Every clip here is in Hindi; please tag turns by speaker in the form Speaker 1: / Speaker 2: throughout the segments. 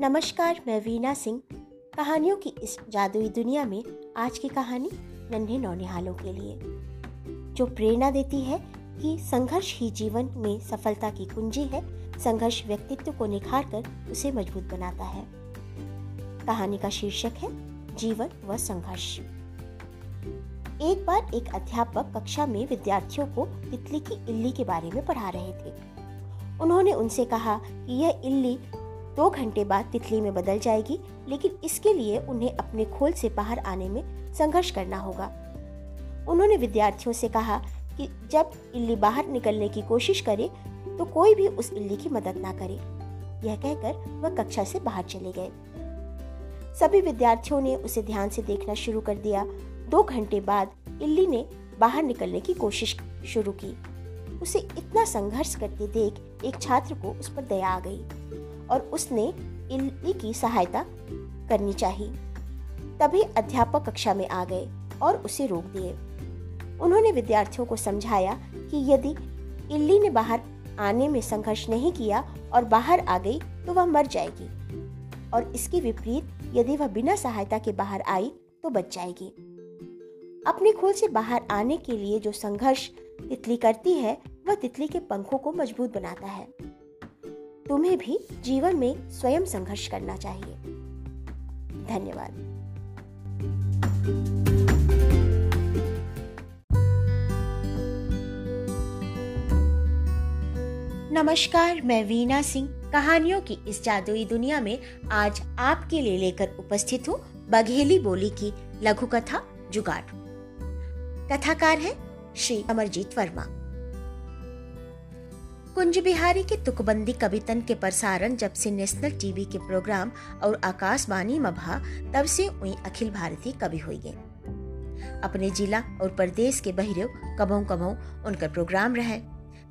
Speaker 1: नमस्कार, मैं वीना सिंह। कहानियों की इस जादुई दुनिया में आज की कहानी नन्हे नौनिहालों के लिए। जो प्रेरणा देती है कि संघर्ष ही जीवन में सफलता की कुंजी है, संघर्ष व्यक्तित्व को निखार कर उसे मज़बूत बनाता है। कहानी का शीर्षक है, जीवन व संघर्ष। एक बार एक अध्यापक कक्षा में विद्यार्थियों को तितली की इल्ली के बारे में पढ़ा रहे थे। उन्होंने उनसे कहा कि यह इल्ली दो घंटे बाद तितली में बदल जाएगी, लेकिन इसके लिए उन्हें अपने खोल से बाहर आने में संघर्ष करना होगा। उन्होंने विद्यार्थियों से कहा कि जब इल्ली बाहर निकलने की कोशिश करे तो कोई भी उस इल्ली की मदद ना करे। यह कहकर वह कक्षा से बाहर चले गए। सभी विद्यार्थियों ने उसे ध्यान से देखना शुरू कर दिया। दो घंटे बाद इल्ली ने बाहर निकलने की कोशिश शुरू की। उसे इतना संघर्ष करते देख एक छात्र को उस पर दया आ गई। और उसने इल्ली की सहायता करनी चाहिए। तभी अध्यापक कक्षा में आ गए और उसे रोक दिए। उन्होंने विद्यार्थियों को समझाया कि यदि इल्ली ने बाहर आने में संघर्ष नहीं किया और बाहर आ गई तो वह मर जाएगी। और इसके विपरीत, यदि वह बिना सहायता के बाहर आई तो बच जाएगी। अपने खोल से बाहर आने के लिए जो संघर्ष तितली करती है, वह तितली के पंखों को मज़बूत बनाता है। तुम्हें भी जीवन में स्वयं संघर्ष करना चाहिए। धन्यवाद। नमस्कार, मैं वीना सिंह। कहानियों की इस जादुई दुनिया में आज आपके लिए लेकर उपस्थित हूँ बघेली बोली की लघु कथा जुगाड़। कथाकार है श्री अमरजीत वर्मा। कुंज बिहारी के तुकबंदी कवितन के प्रसारण जब से नेशनल टीवी के प्रोग्राम और आकाशवाणी में भा तब से वही अखिल भारतीय कवि हुई गए अपने जिला और प्रदेश के बहिरे कबों कबों उनका प्रोग्राम रहे।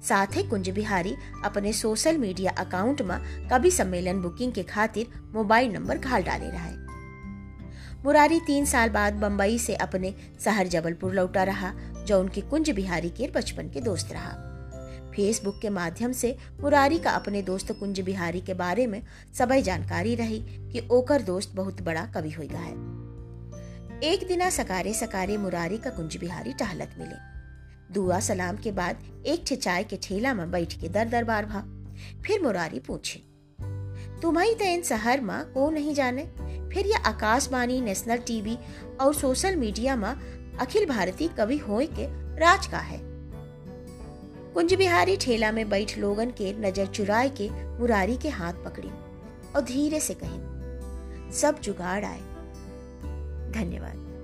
Speaker 1: साथ ही कुंज बिहारी अपने सोशल मीडिया अकाउंट में कवि सम्मेलन बुकिंग के खातिर मोबाइल नंबर घाल डाले रहे। मुरारी तीन साल बाद बम्बई से अपने शहर जबलपुर लौटा रहा, जो उनके कुंज बिहारी के बचपन के दोस्त रहा। फेसबुक के माध्यम से मुरारी का अपने दोस्त कुंज बिहारी के बारे में सभी जानकारी रही कि ओकर दोस्त बहुत बड़ा कवि हो गया है। एक दिना सकारे सकारे मुरारी का कुंज बिहारी टहलत मिले। दुआ सलाम के बाद एक चाय के ठेला में बैठ के दर दरबार भा। फिर मुरारी पूछे तुम्हारी तो इन शहर में को नहीं जाने? फिर यह आकाशवाणी, नेशनल टीवी और सोशल मीडिया में अखिल भारतीय कवि होए के राज का है? कुंज बिहारी ठेला में बैठ लोगन के नज़र चुराए के मुरारी के हाथ पकड़ी और धीरे से कहे, सब जुगाड़ आए। धन्यवाद।